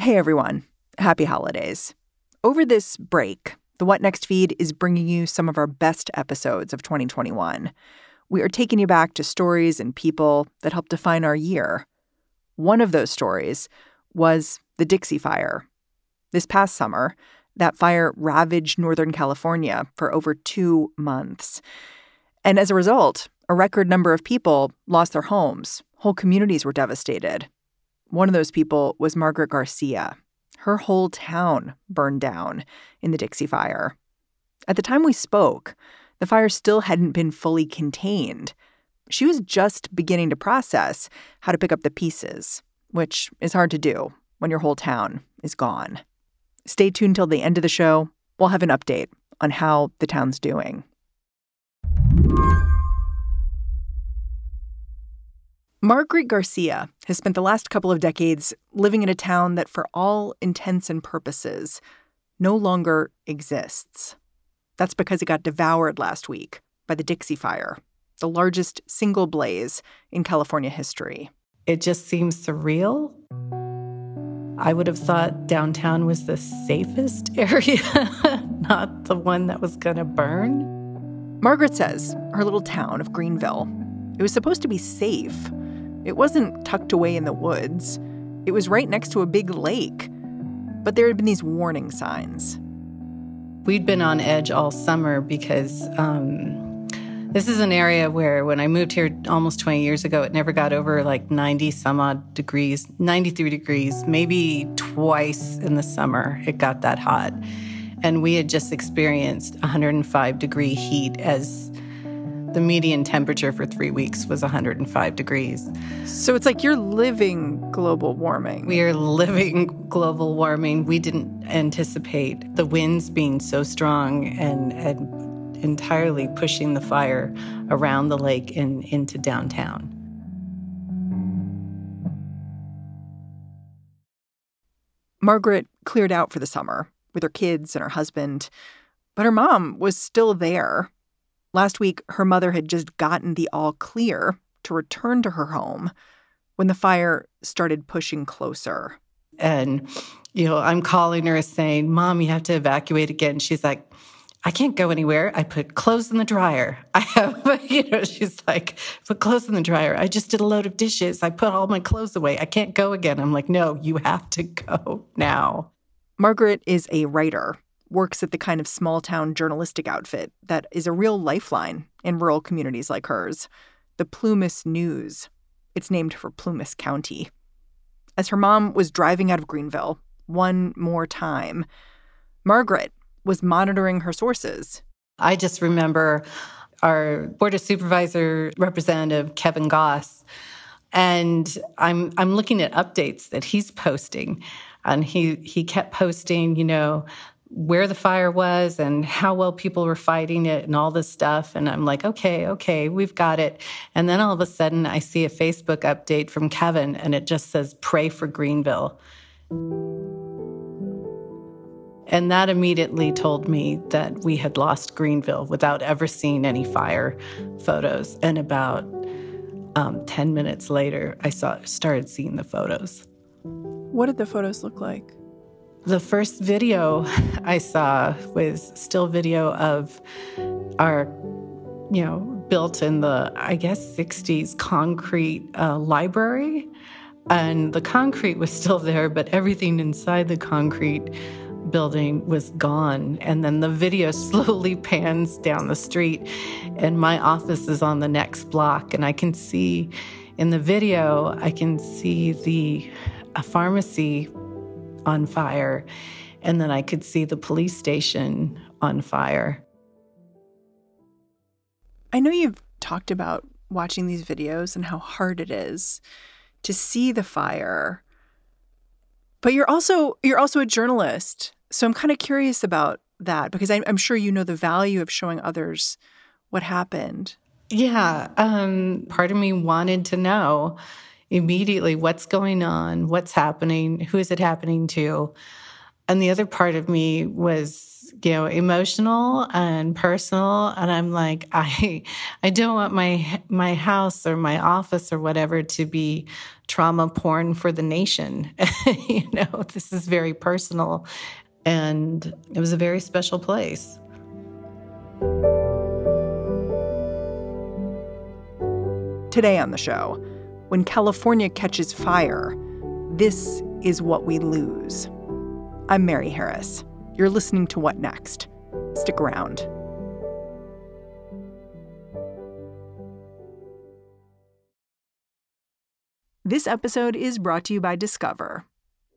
Hey everyone, happy holidays. Over this break, the What Next feed is bringing you some of our best episodes of 2021. We are taking you back to stories and people that helped define our year. One of those stories was the Dixie Fire. This past summer, that fire ravaged Northern California for over two months. And as a result, a record number of people lost their homes. Whole communities were devastated. One of those people was Margaret Garcia. Her whole town burned down in the Dixie Fire. At the time we spoke, the fire still hadn't been fully contained. She was just beginning to process how to pick up the pieces, which is hard to do when your whole town is gone. Stay tuned till the end of the show. We'll have an update on how the town's doing. Margaret Garcia has spent the last couple of decades living in a town that, for all intents and purposes, no longer exists. That's because it got devoured last week by the Dixie Fire, the largest single blaze in California history. It just seems surreal. I would have thought downtown was the safest area, not the one that was going to burn. Margaret says her little town of Greenville, it was supposed to be safe it wasn't tucked away in the woods, it was right next to a big lake. But there had been these warning signs. We'd been on edge all summer because um, this is an area where when I moved here almost 20 years ago, it never got over like 90 some odd degrees, 93 degrees, maybe twice in the summer it got that hot. And we had just experienced 105 degree heat as the median temperature for three weeks was 105 degrees. So it's like you're living global warming. We are living global warming. We didn't anticipate the winds being so strong and, and entirely pushing the fire around the lake and into downtown. Margaret cleared out for the summer with her kids and her husband, but her mom was still there Last week, her mother had just gotten the all clear to return to her home when the fire started pushing closer. And, you know, I'm calling her saying, Mom, you have to evacuate again. She's like, I can't go anywhere. I put clothes in the dryer. I have, you know, she's like, put clothes in the dryer. I just did a load of dishes. I put all my clothes away. I can't go again. I'm like, no, you have to go now. Margaret is a writer works at the kind of small town journalistic outfit that is a real lifeline in rural communities like hers, the Plumas News. It's named for Plumas County. As her mom was driving out of Greenville one more time, Margaret was monitoring her sources. I just remember our Board of Supervisor Representative Kevin Goss, and I'm I'm looking at updates that he's posting, and he he kept posting, you know, where the fire was and how well people were fighting it and all this stuff. And I'm like, okay, okay, we've got it. And then all of a sudden, I see a Facebook update from Kevin and it just says, pray for Greenville. And that immediately told me that we had lost Greenville without ever seeing any fire photos. And about um, 10 minutes later, I saw, started seeing the photos. What did the photos look like? The first video I saw was still video of our, you know, built in the, I guess, 60s concrete uh, library. And the concrete was still there, but everything inside the concrete building was gone. And then the video slowly pans down the street, and my office is on the next block. And I can see in the video, I can see the pharmacy on fire. And then I could see the police station on fire. I know you've talked about watching these videos and how hard it is to see the fire. But you're also you're also a journalist. So I'm kind of curious about that because I'm, I'm sure you know the value of showing others what happened. Yeah, um, part of me wanted to know immediately what's going on, what's happening, who is it happening to. and the other part of me was you know emotional and personal. And i'm like i i don't want my my house or my office or whatever to be trauma porn for the nation. You know this is very personal. And it was a very special place. Today on the show when california catches fire this is what we lose I'm Mary Harris. You're listening to What Next? Stick around. This episode is brought to you by Discover.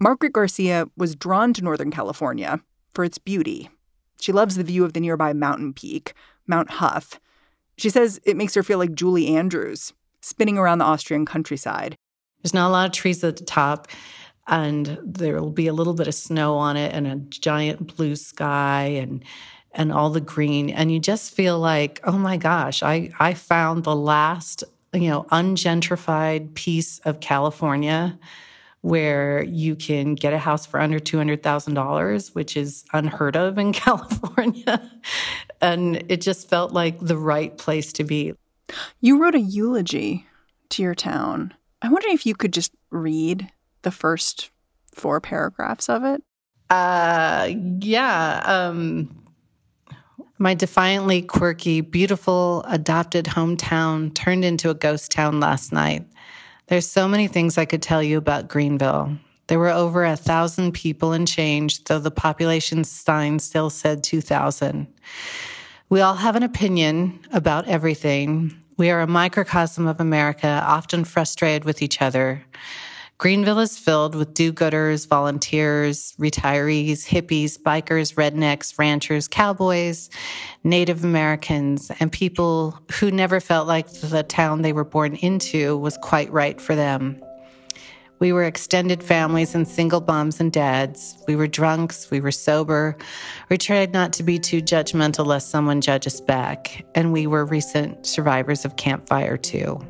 Margaret Garcia was drawn to Northern California for its beauty. She loves the view of the nearby mountain peak, Mount Hough. She says it makes her feel like Julie Andrews spinning around the Austrian countryside. There's not a lot of trees at the top, and there will be a little bit of snow on it and a giant blue sky and and all the green and you just feel like oh my gosh i i found the last you know ungentrified piece of california where you can get a house for under $200,000 which is unheard of in California and it just felt like the right place to be you wrote a eulogy to your town. I wonder if you could just read the first four paragraphs of it. Uh, yeah. Um, my defiantly quirky, beautiful, adopted hometown turned into a ghost town last night. There's so many things I could tell you about Greenville. There were over a thousand people and change, though the population sign still said 2,000. We all have an opinion about everything. We are a microcosm of America, often frustrated with each other. Greenville is filled with do gooders, volunteers, retirees, hippies, bikers, rednecks, ranchers, cowboys, Native Americans, and people who never felt like the town they were born into was quite right for them. We were extended families and single moms and dads. We were drunks. We were sober. We tried not to be too judgmental lest someone judge us back. And we were recent survivors of Camp Fire, too.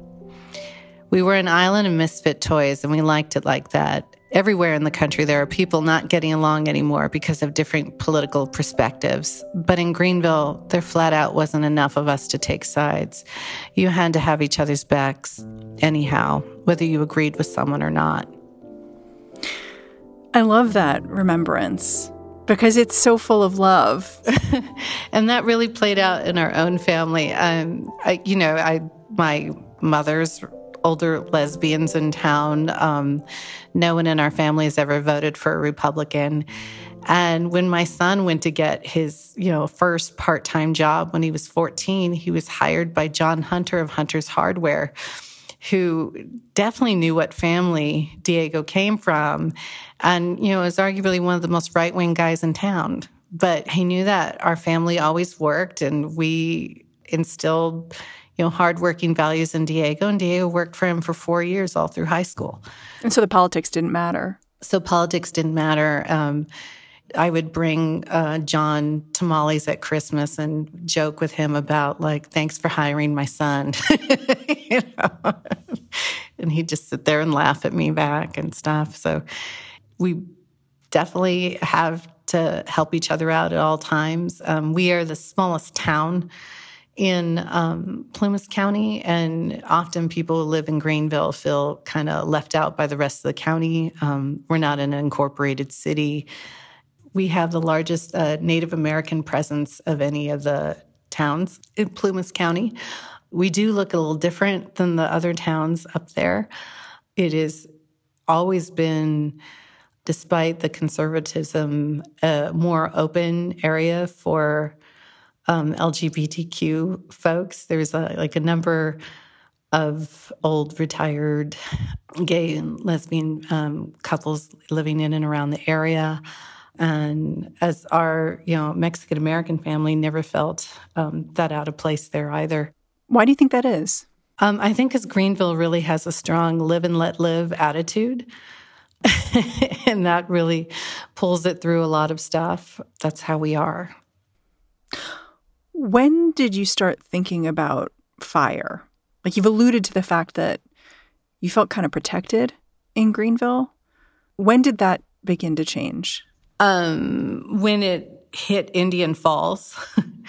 We were an island of misfit toys, and we liked it like that. Everywhere in the country, there are people not getting along anymore because of different political perspectives. But in Greenville, there flat out wasn't enough of us to take sides. You had to have each other's backs, anyhow, whether you agreed with someone or not. I love that remembrance because it's so full of love. and that really played out in our own family. Um, I, you know, I my mother's older lesbians in town. Um, no one in our family has ever voted for a Republican. And when my son went to get his, you know, first part-time job when he was 14, he was hired by John Hunter of Hunter's Hardware, who definitely knew what family Diego came from. And, you know, was arguably one of the most right-wing guys in town. But he knew that our family always worked and we instilled you know, hardworking values in Diego, and Diego worked for him for four years all through high school. And so the politics didn't matter. So politics didn't matter. Um, I would bring uh, John tamales at Christmas and joke with him about like, "Thanks for hiring my son," you know? and he'd just sit there and laugh at me back and stuff. So we definitely have to help each other out at all times. Um, we are the smallest town in um, Plumas County, and often people who live in Greenville feel kind of left out by the rest of the county. Um, we're not an incorporated city. We have the largest uh, Native American presence of any of the towns in Plumas County. We do look a little different than the other towns up there. It has always been, despite the conservatism, a more open area for um, LGBTQ folks. There's a, like a number of old retired gay and lesbian um, couples living in and around the area. And as our, you know, Mexican American family never felt um, that out of place there either. Why do you think that is? Um, I think because Greenville really has a strong live and let live attitude. and that really pulls it through a lot of stuff. That's how we are. When did you start thinking about fire? Like you've alluded to the fact that you felt kind of protected in Greenville. When did that begin to change? Um, when it hit Indian Falls.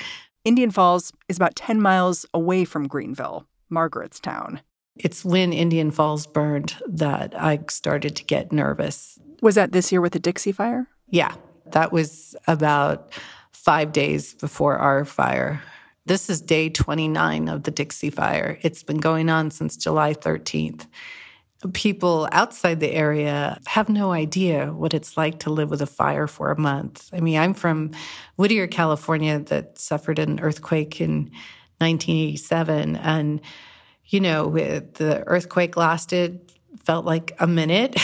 Indian Falls is about 10 miles away from Greenville, Margaret's town. It's when Indian Falls burned that I started to get nervous. Was that this year with the Dixie Fire? Yeah, that was about five days before our fire. This is day 29 of the Dixie Fire. It's been going on since July 13th. People outside the area have no idea what it's like to live with a fire for a month. I mean, I'm from Whittier, California, that suffered an earthquake in 1987. And you know, the earthquake lasted, felt like a minute,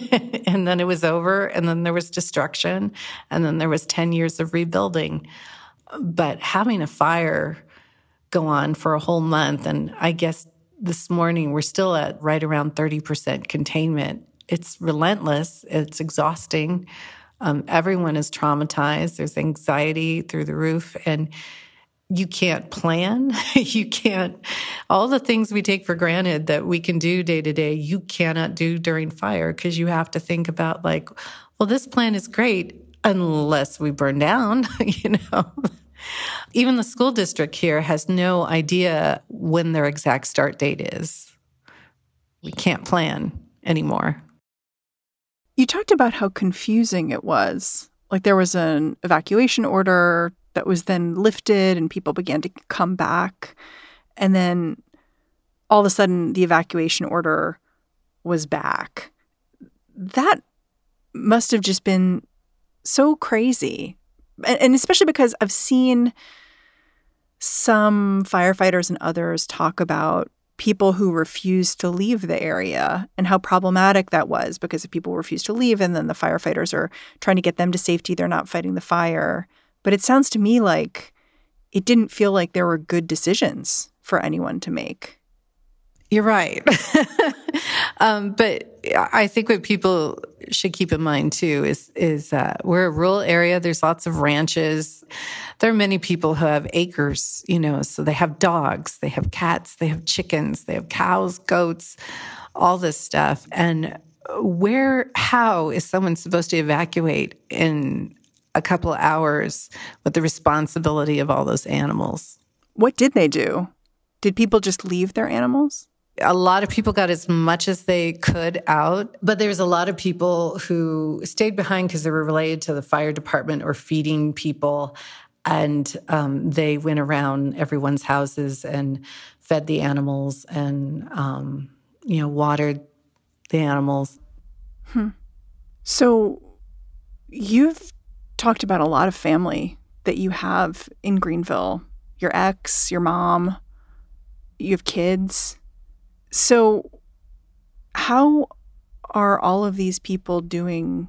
and then it was over, and then there was destruction, and then there was 10 years of rebuilding. But having a fire go on for a whole month, and I guess this morning we're still at right around 30% containment. It's relentless, it's exhausting. Um, everyone is traumatized. There's anxiety through the roof. And you can't plan. you can't, all the things we take for granted that we can do day to day, you cannot do during fire because you have to think about, like, well, this plan is great unless we burn down, you know. Even the school district here has no idea when their exact start date is. We can't plan anymore. You talked about how confusing it was. Like there was an evacuation order that was then lifted and people began to come back. And then all of a sudden, the evacuation order was back. That must have just been so crazy. And especially because I've seen some firefighters and others talk about people who refused to leave the area and how problematic that was because if people refuse to leave and then the firefighters are trying to get them to safety, they're not fighting the fire. But it sounds to me like it didn't feel like there were good decisions for anyone to make. You're right. um, but I think what people should keep in mind too is is uh, we're a rural area. There's lots of ranches. There are many people who have acres, you know, so they have dogs, they have cats, they have chickens, they have cows, goats, all this stuff. And where, how is someone supposed to evacuate in a couple hours with the responsibility of all those animals. What did they do? Did people just leave their animals? A lot of people got as much as they could out, but there's a lot of people who stayed behind because they were related to the fire department or feeding people. And um, they went around everyone's houses and fed the animals and, um, you know, watered the animals. Hmm. So you've talked about a lot of family that you have in Greenville your ex, your mom, you have kids. So, how are all of these people doing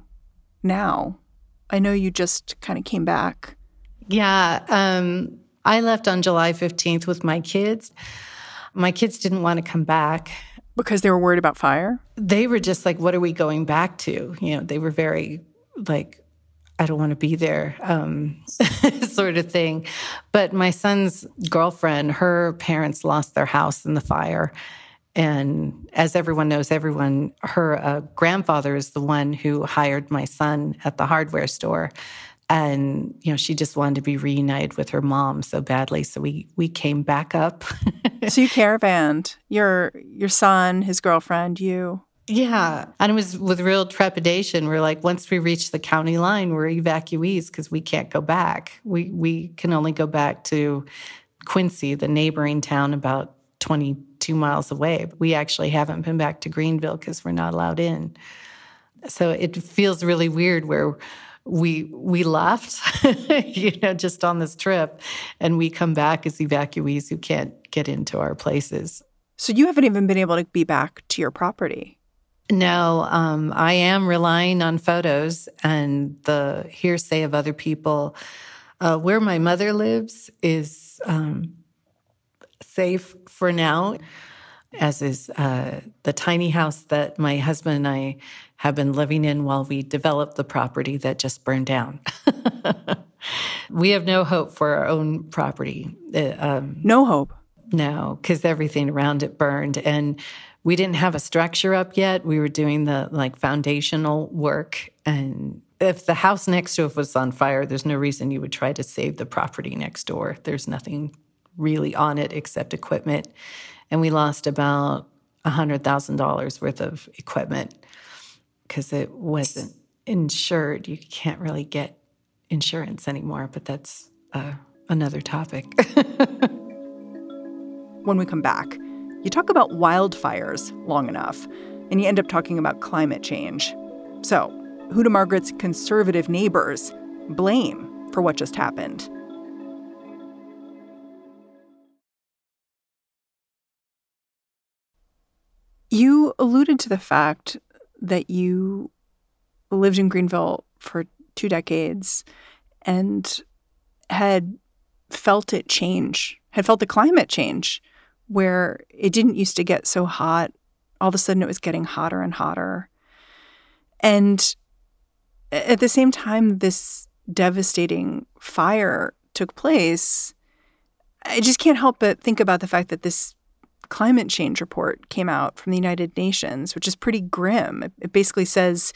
now? I know you just kind of came back. Yeah. Um, I left on July 15th with my kids. My kids didn't want to come back. Because they were worried about fire? They were just like, what are we going back to? You know, they were very like, I don't want to be there, um, sort of thing. But my son's girlfriend, her parents lost their house in the fire. And as everyone knows, everyone, her uh, grandfather is the one who hired my son at the hardware store. And, you know, she just wanted to be reunited with her mom so badly. So we, we came back up. so you caravanned your, your son, his girlfriend, you. Yeah. And it was with real trepidation. We're like, once we reach the county line, we're evacuees because we can't go back. We we can only go back to Quincy, the neighboring town about 22 miles away. We actually haven't been back to Greenville because we're not allowed in. So it feels really weird where we we left, you know, just on this trip, and we come back as evacuees who can't get into our places. So you haven't even been able to be back to your property. No, um, I am relying on photos and the hearsay of other people. Uh, where my mother lives is um, safe for now, as is uh, the tiny house that my husband and I have been living in while we developed the property that just burned down. we have no hope for our own property. Uh, um, no hope. No, because everything around it burned. And we didn't have a structure up yet. We were doing the like foundational work. And if the house next to it was on fire, there's no reason you would try to save the property next door. There's nothing really on it except equipment. And we lost about $100,000 worth of equipment because it wasn't insured. You can't really get insurance anymore, but that's uh, another topic. when we come back, you talk about wildfires long enough, and you end up talking about climate change. So, who do Margaret's conservative neighbors blame for what just happened? You alluded to the fact that you lived in Greenville for two decades and had felt it change, had felt the climate change where it didn't used to get so hot. All of a sudden, it was getting hotter and hotter. And at the same time, this devastating fire took place. I just can't help but think about the fact that this climate change report came out from the United Nations, which is pretty grim. It, it basically says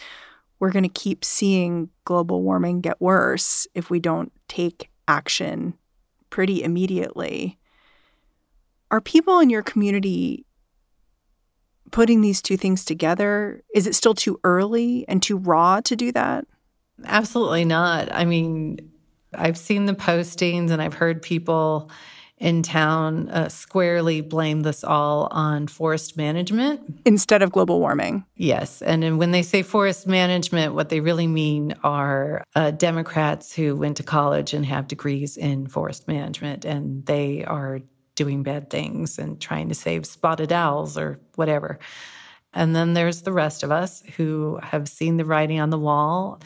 we're going to keep seeing global warming get worse if we don't take action pretty immediately. Are people in your community putting these two things together? Is it still too early and too raw to do that? Absolutely not. I mean, I've seen the postings and I've heard people in town uh, squarely blame this all on forest management instead of global warming. Yes. And when they say forest management, what they really mean are uh, Democrats who went to college and have degrees in forest management, and they are doing bad things and trying to save spotted owls or whatever. And then there's the rest of us who have seen the writing on the wall.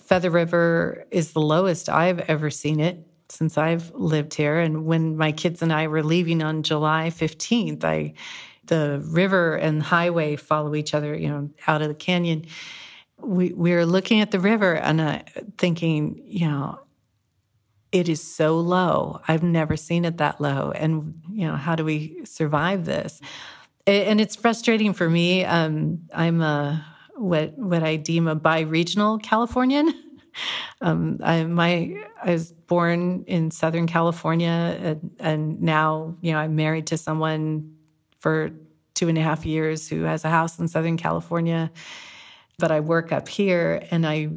Feather River is the lowest I've ever seen it since I've lived here. And when my kids and I were leaving on July 15th, I the river and highway follow each other, you know, out of the canyon. We we were looking at the river and uh, thinking, you know, it is so low. I've never seen it that low. And, you know, how do we survive this? And it's frustrating for me. Um, I'm a, what, what I deem a bi-regional Californian. Um, I, my, I was born in Southern California and, and now, you know, I'm married to someone for two and a half years who has a house in Southern California, but I work up here and I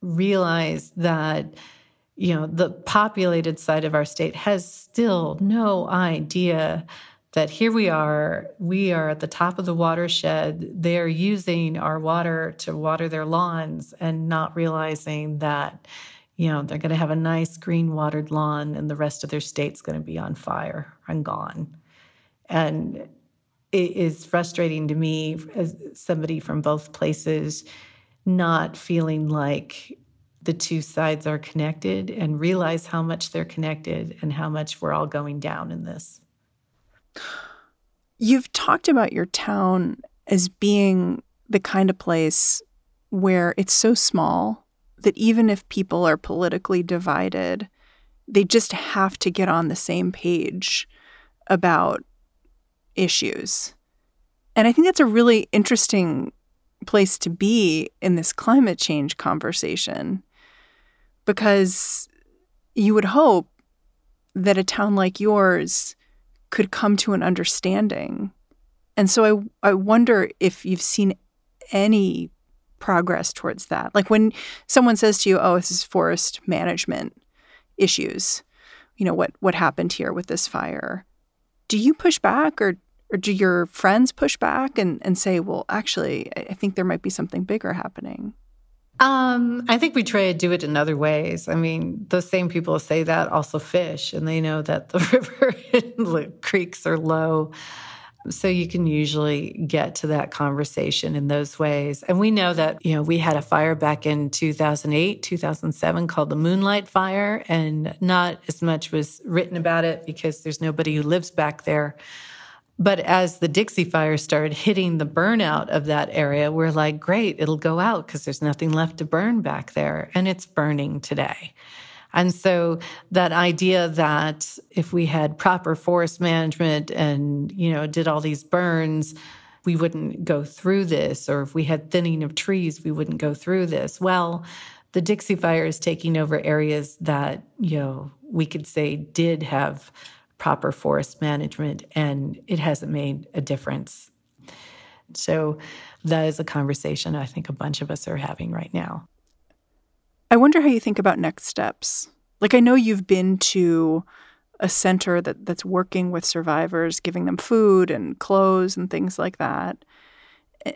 realize that you know, the populated side of our state has still no idea that here we are, we are at the top of the watershed. They're using our water to water their lawns and not realizing that, you know, they're going to have a nice green watered lawn and the rest of their state's going to be on fire and gone. And it is frustrating to me as somebody from both places not feeling like the two sides are connected and realize how much they're connected and how much we're all going down in this. You've talked about your town as being the kind of place where it's so small that even if people are politically divided, they just have to get on the same page about issues. And I think that's a really interesting place to be in this climate change conversation because you would hope that a town like yours could come to an understanding. And so I I wonder if you've seen any progress towards that. Like when someone says to you, "Oh, this is forest management issues." You know, what what happened here with this fire? Do you push back or or do your friends push back and, and say, well, actually, I think there might be something bigger happening? Um, I think we try to do it in other ways. I mean, those same people say that also fish, and they know that the river and the creeks are low. So you can usually get to that conversation in those ways. And we know that, you know, we had a fire back in 2008, 2007 called the Moonlight Fire, and not as much was written about it because there's nobody who lives back there. But as the Dixie Fire started hitting the burnout of that area, we're like, great, it'll go out because there's nothing left to burn back there. And it's burning today. And so that idea that if we had proper forest management and, you know, did all these burns, we wouldn't go through this, or if we had thinning of trees, we wouldn't go through this. Well, the Dixie Fire is taking over areas that, you know, we could say did have proper forest management, and it hasn't made a difference. So that is a conversation I think a bunch of us are having right now. I wonder how you think about next steps. Like I know you've been to a center that that's working with survivors, giving them food and clothes and things like that.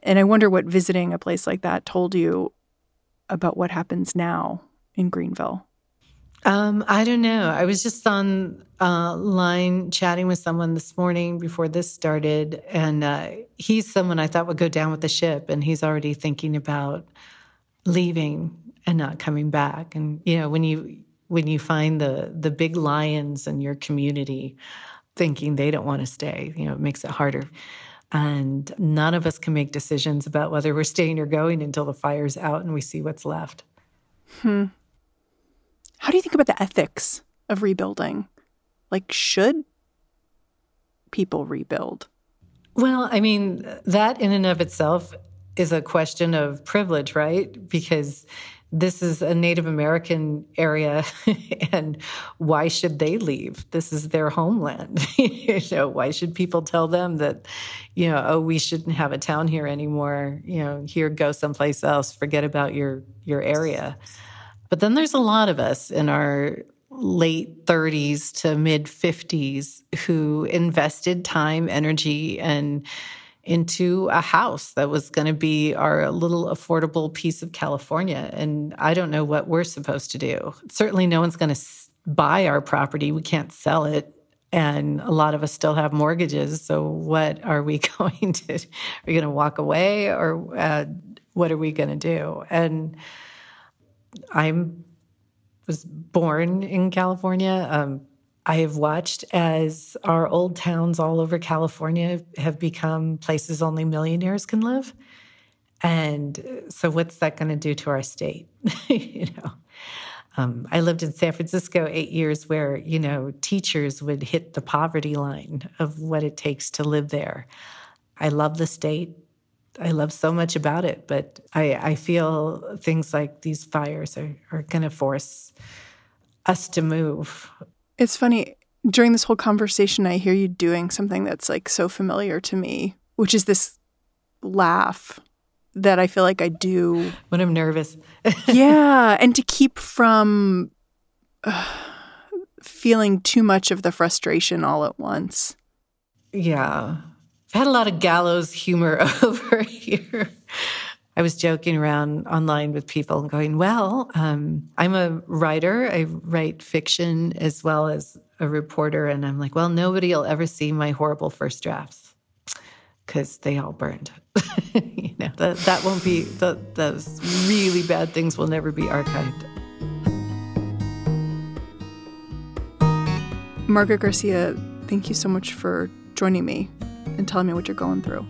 And I wonder what visiting a place like that told you about what happens now in Greenville. Um, I don't know. I was just on uh, line chatting with someone this morning before this started, and uh, he's someone I thought would go down with the ship, and he's already thinking about leaving and not coming back. And you know, when you when you find the the big lions in your community thinking they don't want to stay, you know, it makes it harder. And none of us can make decisions about whether we're staying or going until the fire's out and we see what's left. Hmm. How do you think about the ethics of rebuilding? Like, should people rebuild? Well, I mean, that in and of itself is a question of privilege, right? Because this is a Native American area, and why should they leave? This is their homeland. you know, why should people tell them that, you know, oh, we shouldn't have a town here anymore? You know, here, go someplace else. Forget about your your area. But then there's a lot of us in our late 30s to mid 50s who invested time, energy, and into a house that was going to be our little affordable piece of California. And I don't know what we're supposed to do. Certainly, no one's going to buy our property. We can't sell it. And a lot of us still have mortgages. So, what are we going to? Are we going to walk away or uh, what are we going to do? And I'm was born in California. Um, I have watched as our old towns all over California have become places only millionaires can live. And so, what's that going to do to our state? you know, um, I lived in San Francisco eight years, where you know teachers would hit the poverty line of what it takes to live there. I love the state. I love so much about it, but I, I feel things like these fires are, are going to force us to move. It's funny. During this whole conversation, I hear you doing something that's like so familiar to me, which is this laugh that I feel like I do when I'm nervous. yeah. And to keep from uh, feeling too much of the frustration all at once. Yeah. I've had a lot of gallows humor over here. I was joking around online with people and going, well, um, I'm a writer. I write fiction as well as a reporter. And I'm like, well, nobody will ever see my horrible first drafts because they all burned. you know, that, that won't be, the, those really bad things will never be archived. Margaret Garcia, thank you so much for joining me and telling me what you're going through.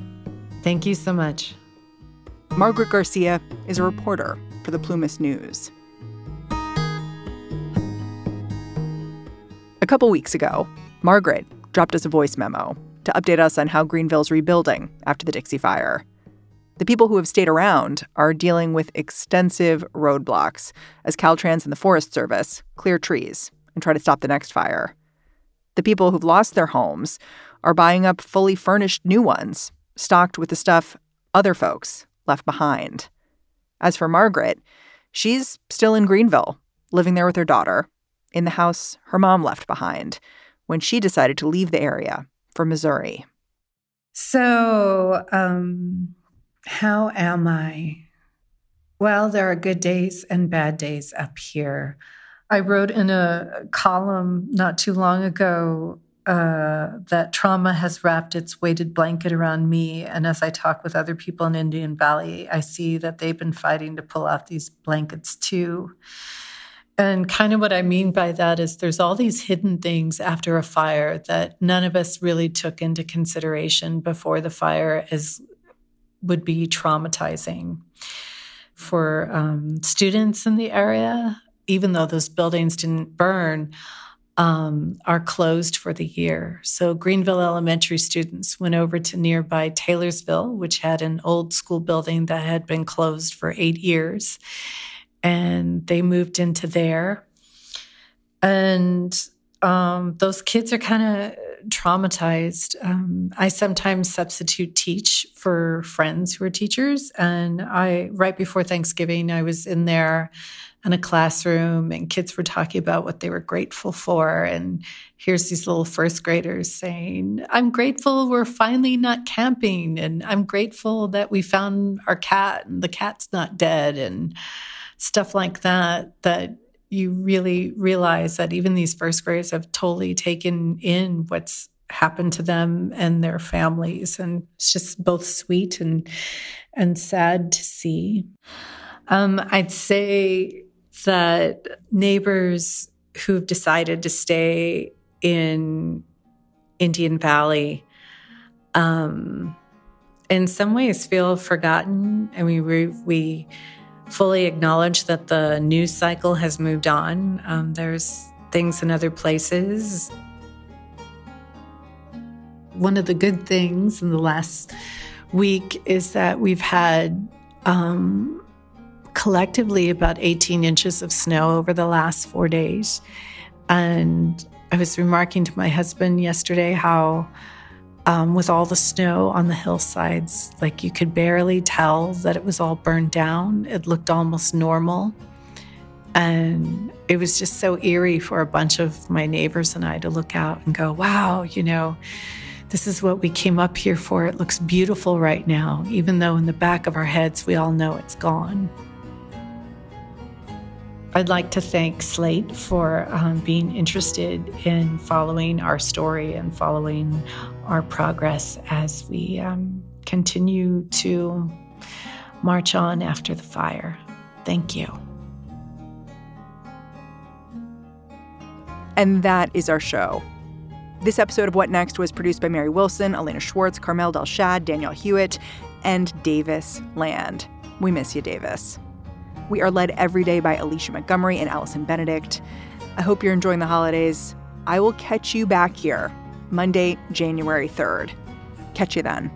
Thank you so much. Margaret Garcia is a reporter for the Plumas News. A couple weeks ago, Margaret dropped us a voice memo to update us on how Greenville's rebuilding after the Dixie Fire. The people who have stayed around are dealing with extensive roadblocks as Caltrans and the Forest Service clear trees and try to stop the next fire. The people who've lost their homes are buying up fully furnished new ones, stocked with the stuff other folks left behind. As for Margaret, she's still in Greenville, living there with her daughter, in the house her mom left behind when she decided to leave the area for Missouri. So, um, how am I? Well, there are good days and bad days up here. I wrote in a column not too long ago uh, that trauma has wrapped its weighted blanket around me. And as I talk with other people in Indian Valley, I see that they've been fighting to pull out these blankets too. And kind of what I mean by that is there's all these hidden things after a fire that none of us really took into consideration before the fire as would be traumatizing for um, students in the area, even though those buildings didn't burn um, are closed for the year. So Greenville Elementary students went over to nearby Taylorsville, which had an old school building that had been closed for eight years. And they moved into there. And um, those kids are kind of traumatized. Um, I sometimes substitute teach for friends who are teachers. And I, right before Thanksgiving, I was in there in a classroom and kids were talking about what they were grateful for. And here's these little first graders saying, I'm grateful we're finally not camping. And I'm grateful that we found our cat and the cat's not dead and stuff like that, that you really realize that even these first graders have totally taken in what's happened to them and their families. And it's just both sweet and, and sad to see. Um, I'd say that neighbors who've decided to stay in Indian Valley, um, in some ways feel forgotten. and we, we fully acknowledge that the news cycle has moved on. Um, there's things in other places. One of the good things in the last week is that we've had um, collectively about 18 inches of snow over the last four days. And I was remarking to my husband yesterday how, um, with all the snow on the hillsides, like you could barely tell that it was all burned down. It looked almost normal. And it was just so eerie for a bunch of my neighbors and I to look out and go, wow, you know, this is what we came up here for. It looks beautiful right now, even though in the back of our heads we all know it's gone. I'd like to thank Slate for um, being interested in following our story and following our progress as we um, continue to march on after the fire. Thank you. And that is our show. This episode of What Next was produced by Mary Wilson, Elena Schwartz, Carmel Delshad, Danielle Hewitt, and Davis Land. We miss you, Davis. We are led every day by Alicia Montgomery and Allison Benedict. I hope you're enjoying the holidays. I will catch you back here Monday, January 3rd. Catch you then.